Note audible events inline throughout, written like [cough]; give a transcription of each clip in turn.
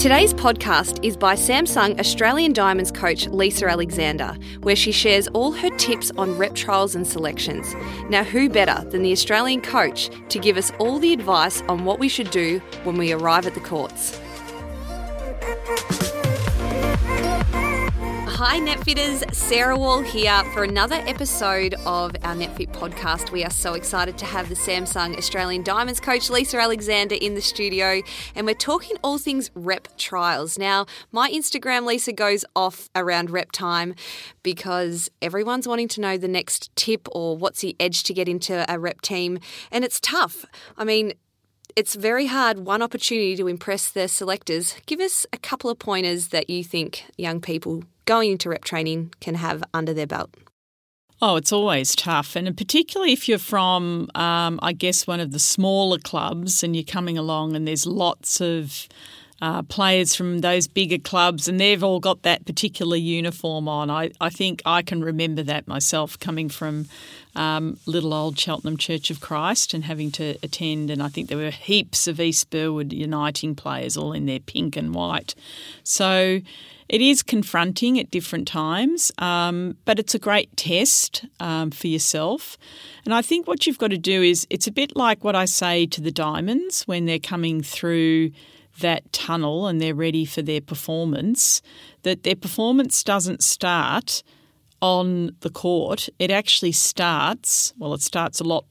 Today's podcast is by Samsung Australian Diamonds coach Lisa Alexander, where she shares all her tips on rep trials and selections. Now, who better than the Australian coach to give us all the advice on what we should do when we arrive at the courts? Hi, Netfitters. Sarah Wall here for another episode of our Netfit podcast. We are so excited to have the Samsung Australian Diamonds coach, Lisa Alexander, in the studio, and we're talking all things rep trials. Now, my Instagram, Lisa, goes off around rep time because everyone's wanting to know the next tip or what's the edge to get into a rep team, and it's tough. I mean, it's very hard, one opportunity to impress the selectors. Give us a couple of pointers that you think young people going into rep training can have under their belt? Oh, it's always tough. And particularly if you're from, um, I guess, one of the smaller clubs and you're coming along and there's lots of uh, players from those bigger clubs and they've all got that particular uniform on. I, I think I can remember that myself coming from um, little old Cheltenham Church of Christ and having to attend. And I think there were heaps of East Burwood Uniting players all in their pink and white. So it is confronting at different times, um, but it's a great test um, for yourself. And I think what you've got to do is it's a bit like what I say to the diamonds when they're coming through that tunnel and they're ready for their performance, that their performance doesn't start on the court. It actually starts, well, it starts a lot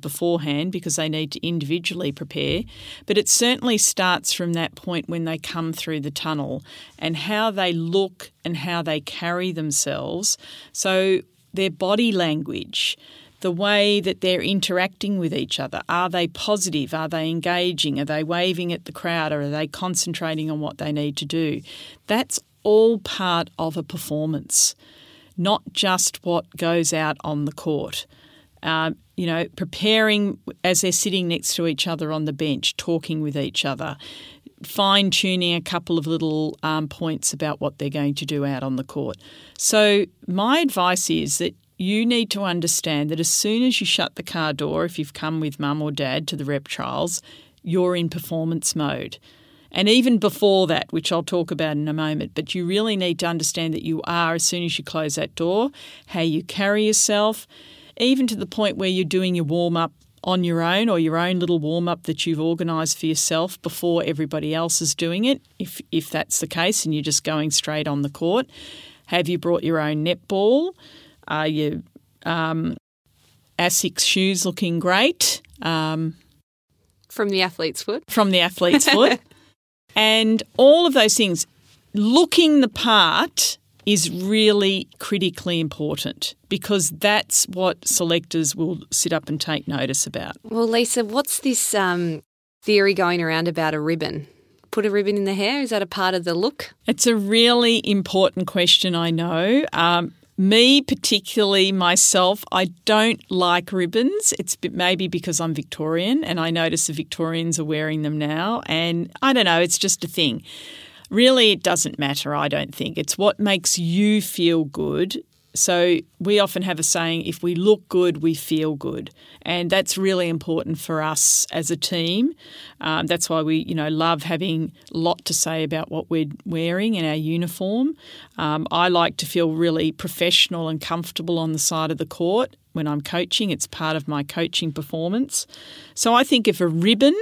beforehand because they need to individually prepare. But it certainly starts from that point when they come through the tunnel and how they look and how they carry themselves. So their body language, the way that they're interacting with each other. Are they positive? Are they engaging? Are they waving at the crowd? Or are they concentrating on what they need to do? That's all part of a performance, not just what goes out on the court. Um, you know, preparing as they're sitting next to each other on the bench, talking with each other, fine tuning a couple of little um, points about what they're going to do out on the court. So, my advice is that you need to understand that as soon as you shut the car door, if you've come with mum or dad to the rep trials, you're in performance mode. And even before that, which I'll talk about in a moment, but you really need to understand that you are as soon as you close that door, how you carry yourself even to the point where you're doing your warm up on your own or your own little warm up that you've organised for yourself before everybody else is doing it, if, if that's the case and you're just going straight on the court. Have you brought your own netball? Are your um, Asics shoes looking great? Um, from the athlete's foot. From the athlete's [laughs] foot. And all of those things, looking the part is really critically important because that's what selectors will sit up and take notice about. Well, Lisa, what's this um, theory going around about a ribbon? Put a ribbon in the hair? Is that a part of the look? It's a really important question, I know. Um, me, particularly myself, I don't like ribbons. It's maybe because I'm Victorian and I notice the Victorians are wearing them now. And I don't know, it's just a thing. Really, it doesn't matter, I don't think. It's what makes you feel good. So, we often have a saying if we look good, we feel good. And that's really important for us as a team. Um, that's why we, you know, love having a lot to say about what we're wearing in our uniform. Um, I like to feel really professional and comfortable on the side of the court when I'm coaching. It's part of my coaching performance. So, I think if a ribbon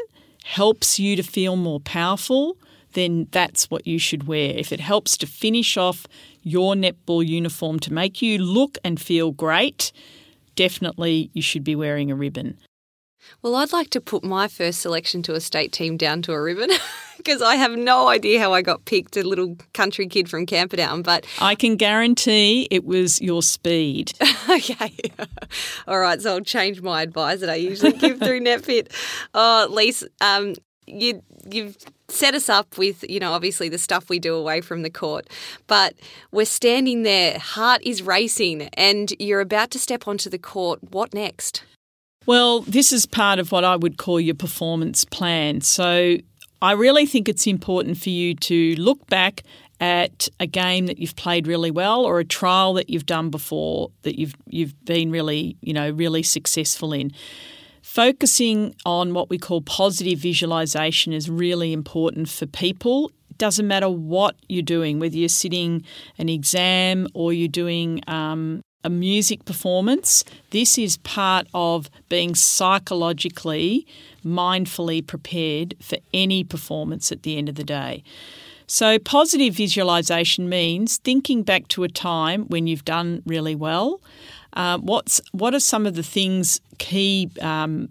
helps you to feel more powerful, then that's what you should wear. If it helps to finish off your netball uniform to make you look and feel great, definitely you should be wearing a ribbon. Well, I'd like to put my first selection to a state team down to a ribbon [laughs] because I have no idea how I got picked, a little country kid from Camperdown. But [laughs] I can guarantee it was your speed. [laughs] okay. All right. So I'll change my advice that I usually give through NetFit. Oh, Lisa, um, you, you've set us up with, you know, obviously the stuff we do away from the court. But we're standing there, heart is racing, and you're about to step onto the court. What next? Well, this is part of what I would call your performance plan. So I really think it's important for you to look back at a game that you've played really well or a trial that you've done before that you've you've been really, you know, really successful in focusing on what we call positive visualization is really important for people doesn't matter what you're doing, whether you're sitting an exam or you're doing um, a music performance. This is part of being psychologically, mindfully prepared for any performance at the end of the day. So, positive visualization means thinking back to a time when you've done really well. Uh, what's what are some of the things, key um,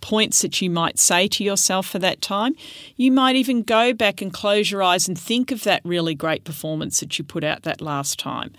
points that you might say to yourself for that time? You might even go back and close your eyes and think of that really great performance that you put out that last time.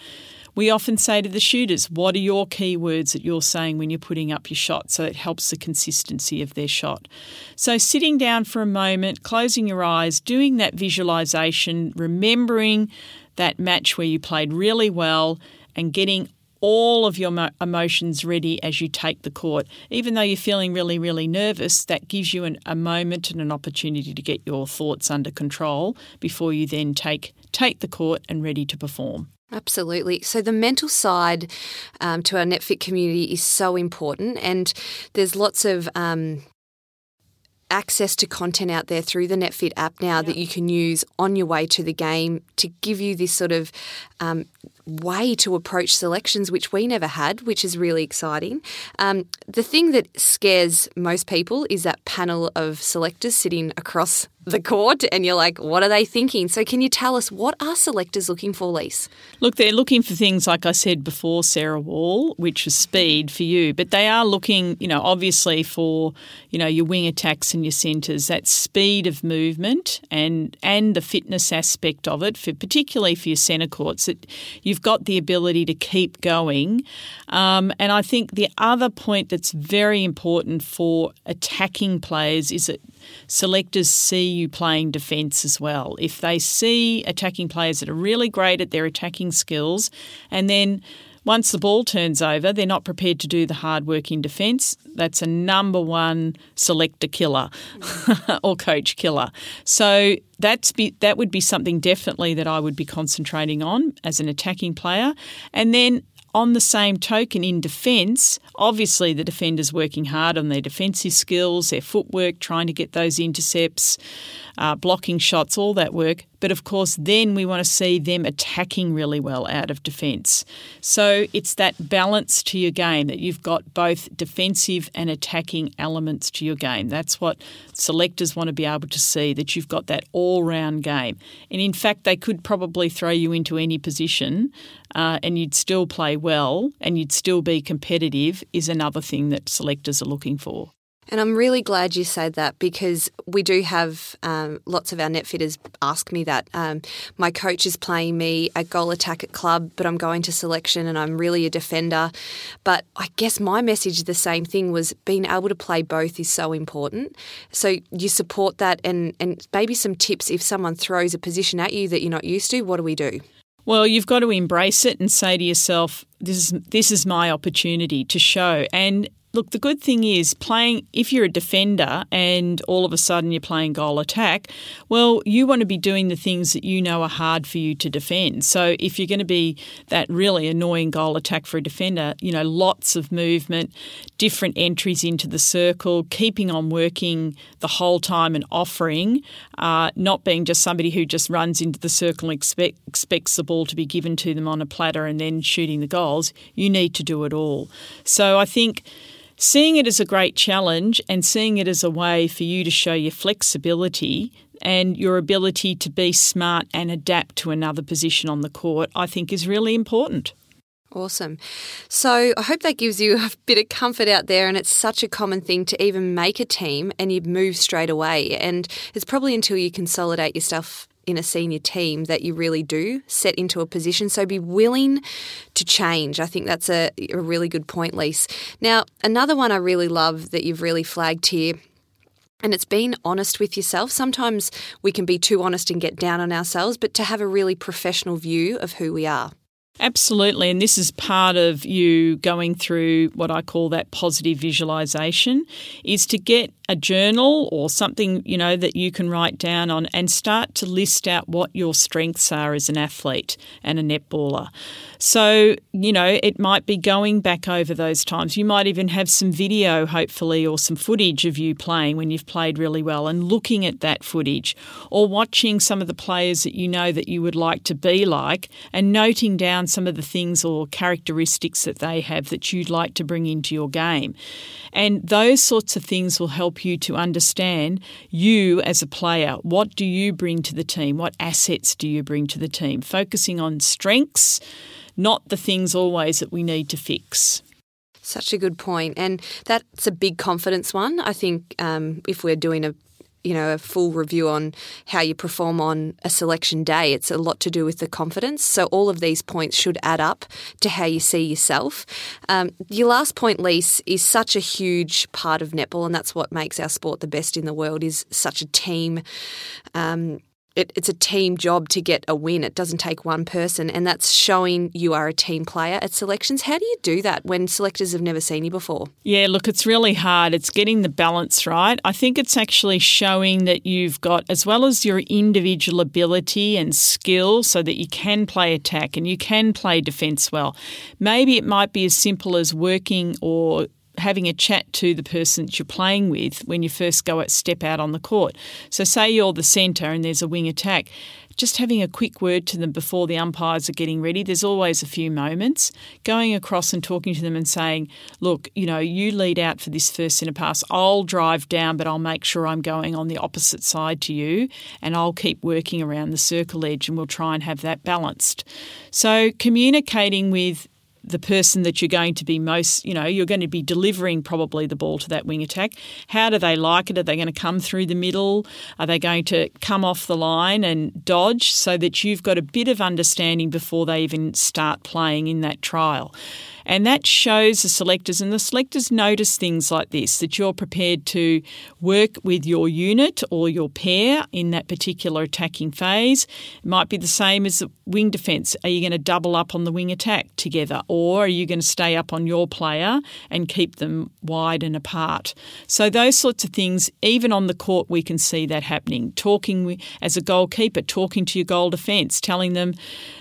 We often say to the shooters, what are your key words that you're saying when you're putting up your shot? So it helps the consistency of their shot. So sitting down for a moment, closing your eyes, doing that visualization, remembering that match where you played really well, and getting all of your emotions ready as you take the court. Even though you're feeling really, really nervous, that gives you an, a moment and an opportunity to get your thoughts under control before you then take take the court and ready to perform. Absolutely. So, the mental side um, to our NetFit community is so important, and there's lots of um, access to content out there through the NetFit app now that you can use on your way to the game to give you this sort of um, way to approach selections, which we never had, which is really exciting. Um, the thing that scares most people is that panel of selectors sitting across the court and you're like, what are they thinking? So, can you tell us what are selectors looking for, Lise? Look, they're looking for things like I said before, Sarah Wall, which was speed for you, but they are looking, you know, obviously for, you know, your wing attacks and your centres, that speed of movement and and the fitness aspect of it, for particularly for your centre courts, that you've got the ability to keep going. Um, and I think the other point that's very important for attacking players is that selectors see you playing defence as well. If they see attacking players that are really great at their attacking skills and then once the ball turns over, they're not prepared to do the hard work in defence. That's a number one selector killer [laughs] or coach killer. So that's be, that would be something definitely that I would be concentrating on as an attacking player. And then on the same token, in defence, obviously the defender's working hard on their defensive skills, their footwork, trying to get those intercepts, uh, blocking shots, all that work. But of course, then we want to see them attacking really well out of defence. So it's that balance to your game that you've got both defensive and attacking elements to your game. That's what selectors want to be able to see that you've got that all round game. And in fact, they could probably throw you into any position uh, and you'd still play well and you'd still be competitive, is another thing that selectors are looking for. And I'm really glad you said that because we do have um, lots of our net fitters ask me that. Um, my coach is playing me a goal attack at club, but I'm going to selection and I'm really a defender. But I guess my message, the same thing, was being able to play both is so important. So you support that and, and maybe some tips if someone throws a position at you that you're not used to, what do we do? Well, you've got to embrace it and say to yourself, "This is this is my opportunity to show." And Look, the good thing is playing, if you're a defender and all of a sudden you're playing goal attack, well, you want to be doing the things that you know are hard for you to defend. So if you're going to be that really annoying goal attack for a defender, you know, lots of movement, different entries into the circle, keeping on working the whole time and offering, uh, not being just somebody who just runs into the circle and expect, expects the ball to be given to them on a platter and then shooting the goals. You need to do it all. So I think seeing it as a great challenge and seeing it as a way for you to show your flexibility and your ability to be smart and adapt to another position on the court, I think is really important. Awesome. So I hope that gives you [laughs] a bit of comfort out there. And it's such a common thing to even make a team and you move straight away. And it's probably until you consolidate your stuff in a senior team that you really do set into a position. So be willing to change. I think that's a, a really good point, Lise. Now, another one I really love that you've really flagged here and it's being honest with yourself. Sometimes we can be too honest and get down on ourselves, but to have a really professional view of who we are. Absolutely. And this is part of you going through what I call that positive visualization is to get a journal or something, you know, that you can write down on and start to list out what your strengths are as an athlete and a netballer. So, you know, it might be going back over those times. You might even have some video, hopefully, or some footage of you playing when you've played really well and looking at that footage or watching some of the players that you know that you would like to be like and noting down some of the things or characteristics that they have that you'd like to bring into your game. And those sorts of things will help you to understand you as a player. What do you bring to the team? What assets do you bring to the team? Focusing on strengths, not the things always that we need to fix. Such a good point, and that's a big confidence one. I think um, if we're doing a you know, a full review on how you perform on a selection day. It's a lot to do with the confidence. So all of these points should add up to how you see yourself. Um, your last point, Lise, is such a huge part of netball, and that's what makes our sport the best in the world. Is such a team. Um, it, it's a team job to get a win. It doesn't take one person, and that's showing you are a team player at selections. How do you do that when selectors have never seen you before? Yeah, look, it's really hard. It's getting the balance right. I think it's actually showing that you've got, as well as your individual ability and skill, so that you can play attack and you can play defence well. Maybe it might be as simple as working or having a chat to the person that you're playing with when you first go at step out on the court. So say you're the centre and there's a wing attack. Just having a quick word to them before the umpires are getting ready. There's always a few moments. Going across and talking to them and saying, Look, you know, you lead out for this first centre pass. I'll drive down, but I'll make sure I'm going on the opposite side to you and I'll keep working around the circle edge and we'll try and have that balanced. So communicating with the person that you're going to be most, you know, you're going to be delivering probably the ball to that wing attack. How do they like it? Are they going to come through the middle? Are they going to come off the line and dodge so that you've got a bit of understanding before they even start playing in that trial? And that shows the selectors, and the selectors notice things like this that you're prepared to work with your unit or your pair in that particular attacking phase. It might be the same as the wing defence. Are you going to double up on the wing attack together, or are you going to stay up on your player and keep them wide and apart? So, those sorts of things, even on the court, we can see that happening. Talking as a goalkeeper, talking to your goal defence, telling them,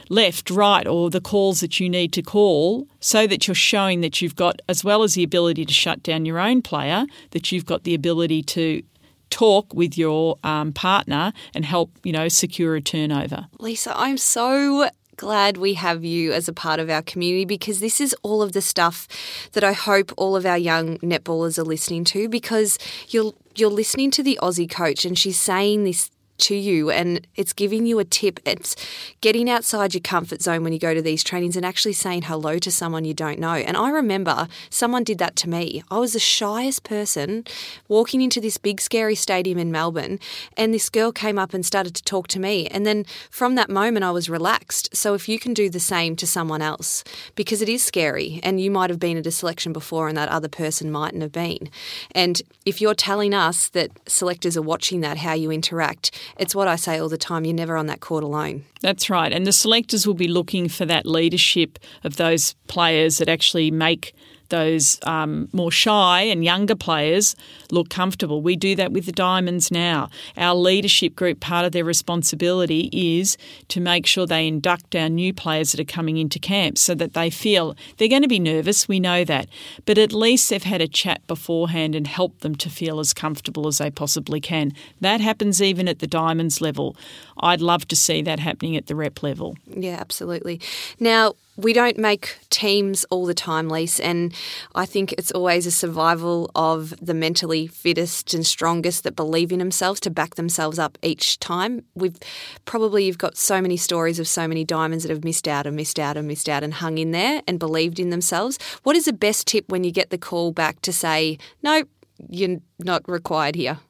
left, right, or the calls that you need to call so that you're showing that you've got, as well as the ability to shut down your own player, that you've got the ability to talk with your um, partner and help, you know, secure a turnover. Lisa, I'm so glad we have you as a part of our community because this is all of the stuff that I hope all of our young netballers are listening to because you're you're listening to the Aussie coach and she's saying this to you and it's giving you a tip. It's getting outside your comfort zone when you go to these trainings and actually saying hello to someone you don't know. And I remember someone did that to me. I was the shyest person walking into this big, scary stadium in Melbourne, and this girl came up and started to talk to me. And then from that moment, I was relaxed. So if you can do the same to someone else, because it is scary, and you might have been at a selection before and that other person mightn't have been. And if you're telling us that selectors are watching that, how you interact, it's what I say all the time you're never on that court alone. That's right. And the selectors will be looking for that leadership of those players that actually make those um, more shy and younger players look comfortable. We do that with the Diamonds now. Our leadership group, part of their responsibility is to make sure they induct our new players that are coming into camp so that they feel they're going to be nervous, we know that, but at least they've had a chat beforehand and helped them to feel as comfortable as they possibly can. That happens even at the Diamonds level. I'd love to see that happening at the rep level. Yeah, absolutely. Now, we don't make teams all the time, Lise, and I think it's always a survival of the mentally fittest and strongest that believe in themselves to back themselves up each time. We've probably you've got so many stories of so many diamonds that have missed out and missed out and missed out and hung in there and believed in themselves. What is the best tip when you get the call back to say, no, you're not required here?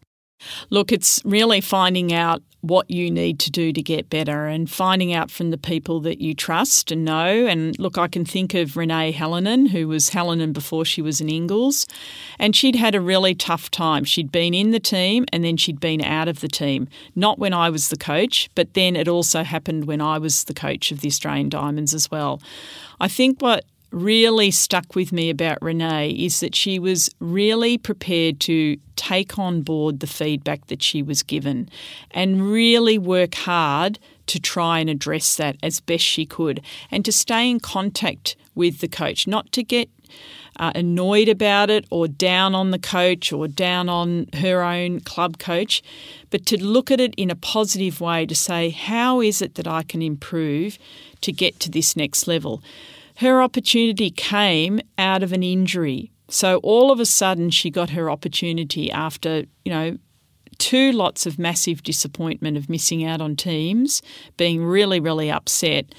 Look, it's really finding out what you need to do to get better and finding out from the people that you trust and know. And look, I can think of Renae Hallinan, who was Hallinan before she was an Ingles, and she'd had a really tough time. She'd been in the team and then she'd been out of the team. Not when I was the coach, but then it also happened when I was the coach of the Australian Diamonds as well. I think what really stuck with me about Renae is that she was really prepared to take on board the feedback that she was given and really work hard to try and address that as best she could and to stay in contact with the coach, not to get uh, annoyed about it or down on the coach or down on her own club coach, but to look at it in a positive way to say, how is it that I can improve to get to this next level? Her opportunity came out of an injury. So all of a sudden, she got her opportunity after, you know, two lots of massive disappointment of missing out on teams, being really, really upset.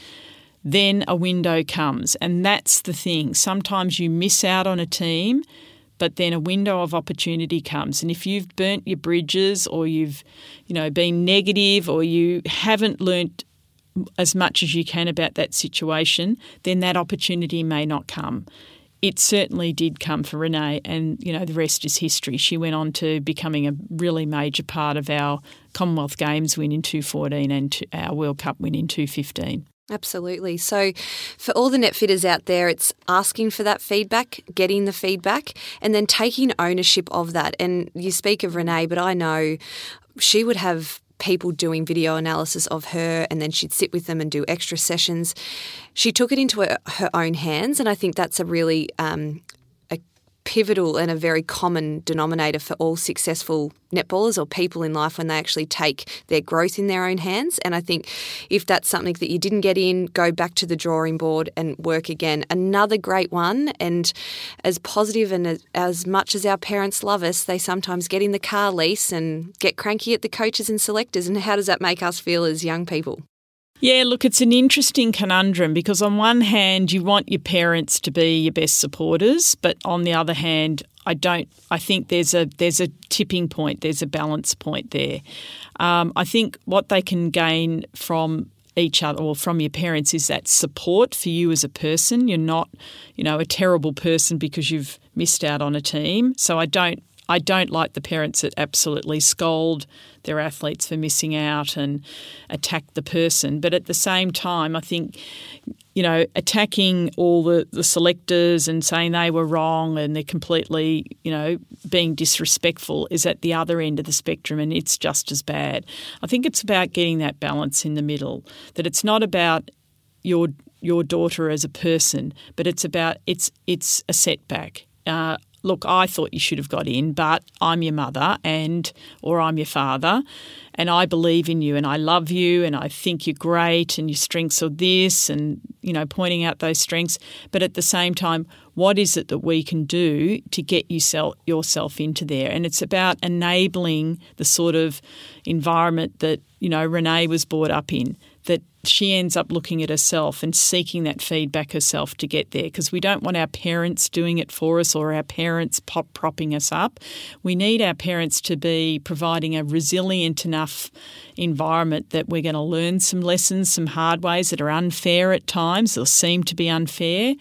Then a window comes. And that's the thing. Sometimes you miss out on a team, but then a window of opportunity comes. And if you've burnt your bridges or you've, you know, been negative or you haven't learnt as much as you can about that situation, then that opportunity may not come. It certainly did come for Renae, and you know the rest is history. She went on to becoming a really major part of our Commonwealth Games win in 2014 and our World Cup win in 2015. Absolutely. So, for all the net fitters out there, it's asking for that feedback, getting the feedback, and then taking ownership of that. And you speak of Renae, but I know she would have people doing video analysis of her and then she'd sit with them and do extra sessions. She took it into her, her own hands, and I think that's a really um, pivotal and a very common denominator for all successful netballers or people in life when they actually take their growth in their own hands. And I think if that's something that you didn't get in, go back to the drawing board and work again. Another great one, and as positive and as, as much as our parents love us, they sometimes get in the car Lise and get cranky at the coaches and selectors. And how does that make us feel as young people? Yeah, look, it's an interesting conundrum because on one hand, you want your parents to be your best supporters, but on the other hand, I don't. I think there's a there's a tipping point. There's a balance point there. Um, I think what they can gain from each other or from your parents is that support for you as a person. You're not, you know, a terrible person because you've missed out on a team. So I don't I don't like the parents that absolutely scold their athletes for missing out and attack the person. But at the same time, I think, you know, attacking all the, the selectors and saying they were wrong and they're completely, you know, being disrespectful is at the other end of the spectrum and it's just as bad. I think it's about getting that balance in the middle, that it's not about your your daughter as a person, but it's about it's it's a setback. Uh, look, I thought you should have got in, but I'm your mother and or I'm your father and I believe in you and I love you and I think you're great and your strengths are this and you know pointing out those strengths. But at the same time what is it that we can do to get yourself yourself into there? And it's about enabling the sort of environment that you know Renae was brought up in that she ends up looking at herself and seeking that feedback herself to get there because we don't want our parents doing it for us or our parents pop propping us up. We need our parents to be providing a resilient enough environment that we're going to learn some lessons, some hard ways that are unfair at times or seem to be unfair.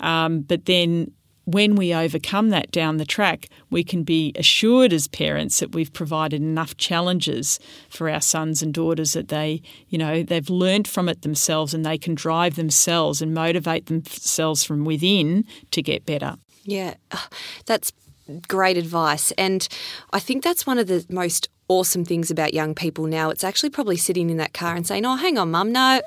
Um, but then when we overcome that down the track, we can be assured as parents that we've provided enough challenges for our sons and daughters that they, you know, they've learned from it themselves and they can drive themselves and motivate themselves from within to get better. Yeah, that's great advice. And I think that's one of the most awesome things about young people now. It's actually probably sitting in that car and saying, Oh, hang on, mum, no,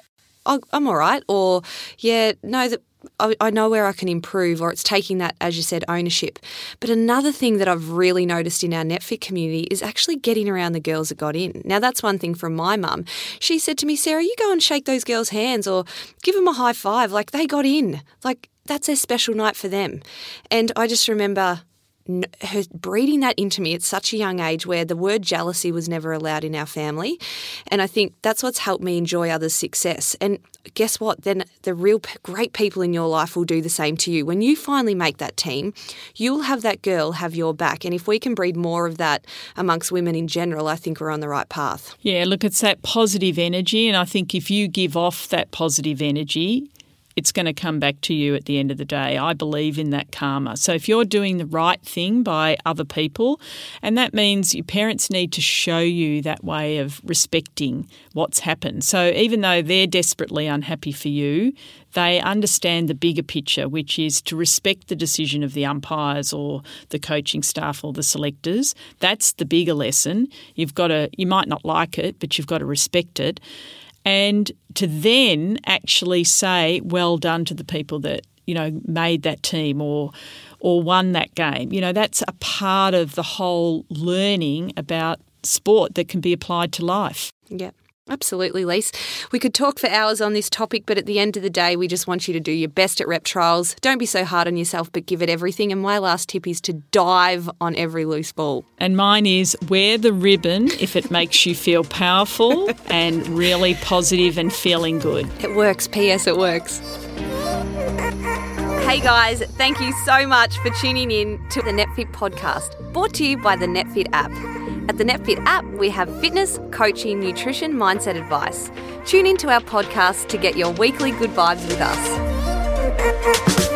I'm all right. Or, yeah, no, that I, know where I can improve, or it's taking that, as you said, ownership. But another thing that I've really noticed in our NetFit community is actually getting around the girls that got in. Now, that's one thing from my mum. She said to me, Sarah, you go and shake those girls' hands or give them a high five. Like, they got in. Like, that's a special night for them. And I just remember her breeding that into me at such a young age where the word jealousy was never allowed in our family. And I think that's what's helped me enjoy others' success. And guess what? Then the real great people in your life will do the same to you. When you finally make that team, you'll have that girl have your back. And if we can breed more of that amongst women in general, I think we're on the right path. Yeah, look, it's that positive energy. And I think if you give off that positive energy, it's going to come back to you at the end of the day. I believe in that karma. So if you're doing the right thing by other people, and that means your parents need to show you that way of respecting what's happened. So even though they're desperately unhappy for you, they understand the bigger picture, which is to respect the decision of the umpires or the coaching staff or the selectors. That's the bigger lesson. You've got to, you might not like it, but you've got to respect it and to then actually say well done to the people that you know made that team or or won that game. You know that's a part of the whole learning about sport that can be applied to life. Yeah Absolutely, Lise. We could talk for hours on this topic, but at the end of the day, we just want you to do your best at rep trials. Don't be so hard on yourself, but give it everything. And my last tip is to dive on every loose ball. And mine is wear the ribbon if it makes you feel powerful [laughs] and really positive and feeling good. It works. P.S. It works. Hey guys, thank you so much for tuning in to the NetFit podcast, brought to you by the NetFit app. At the NetFit app, we have fitness, coaching, nutrition, mindset advice. Tune into our podcast to get your weekly good vibes with us.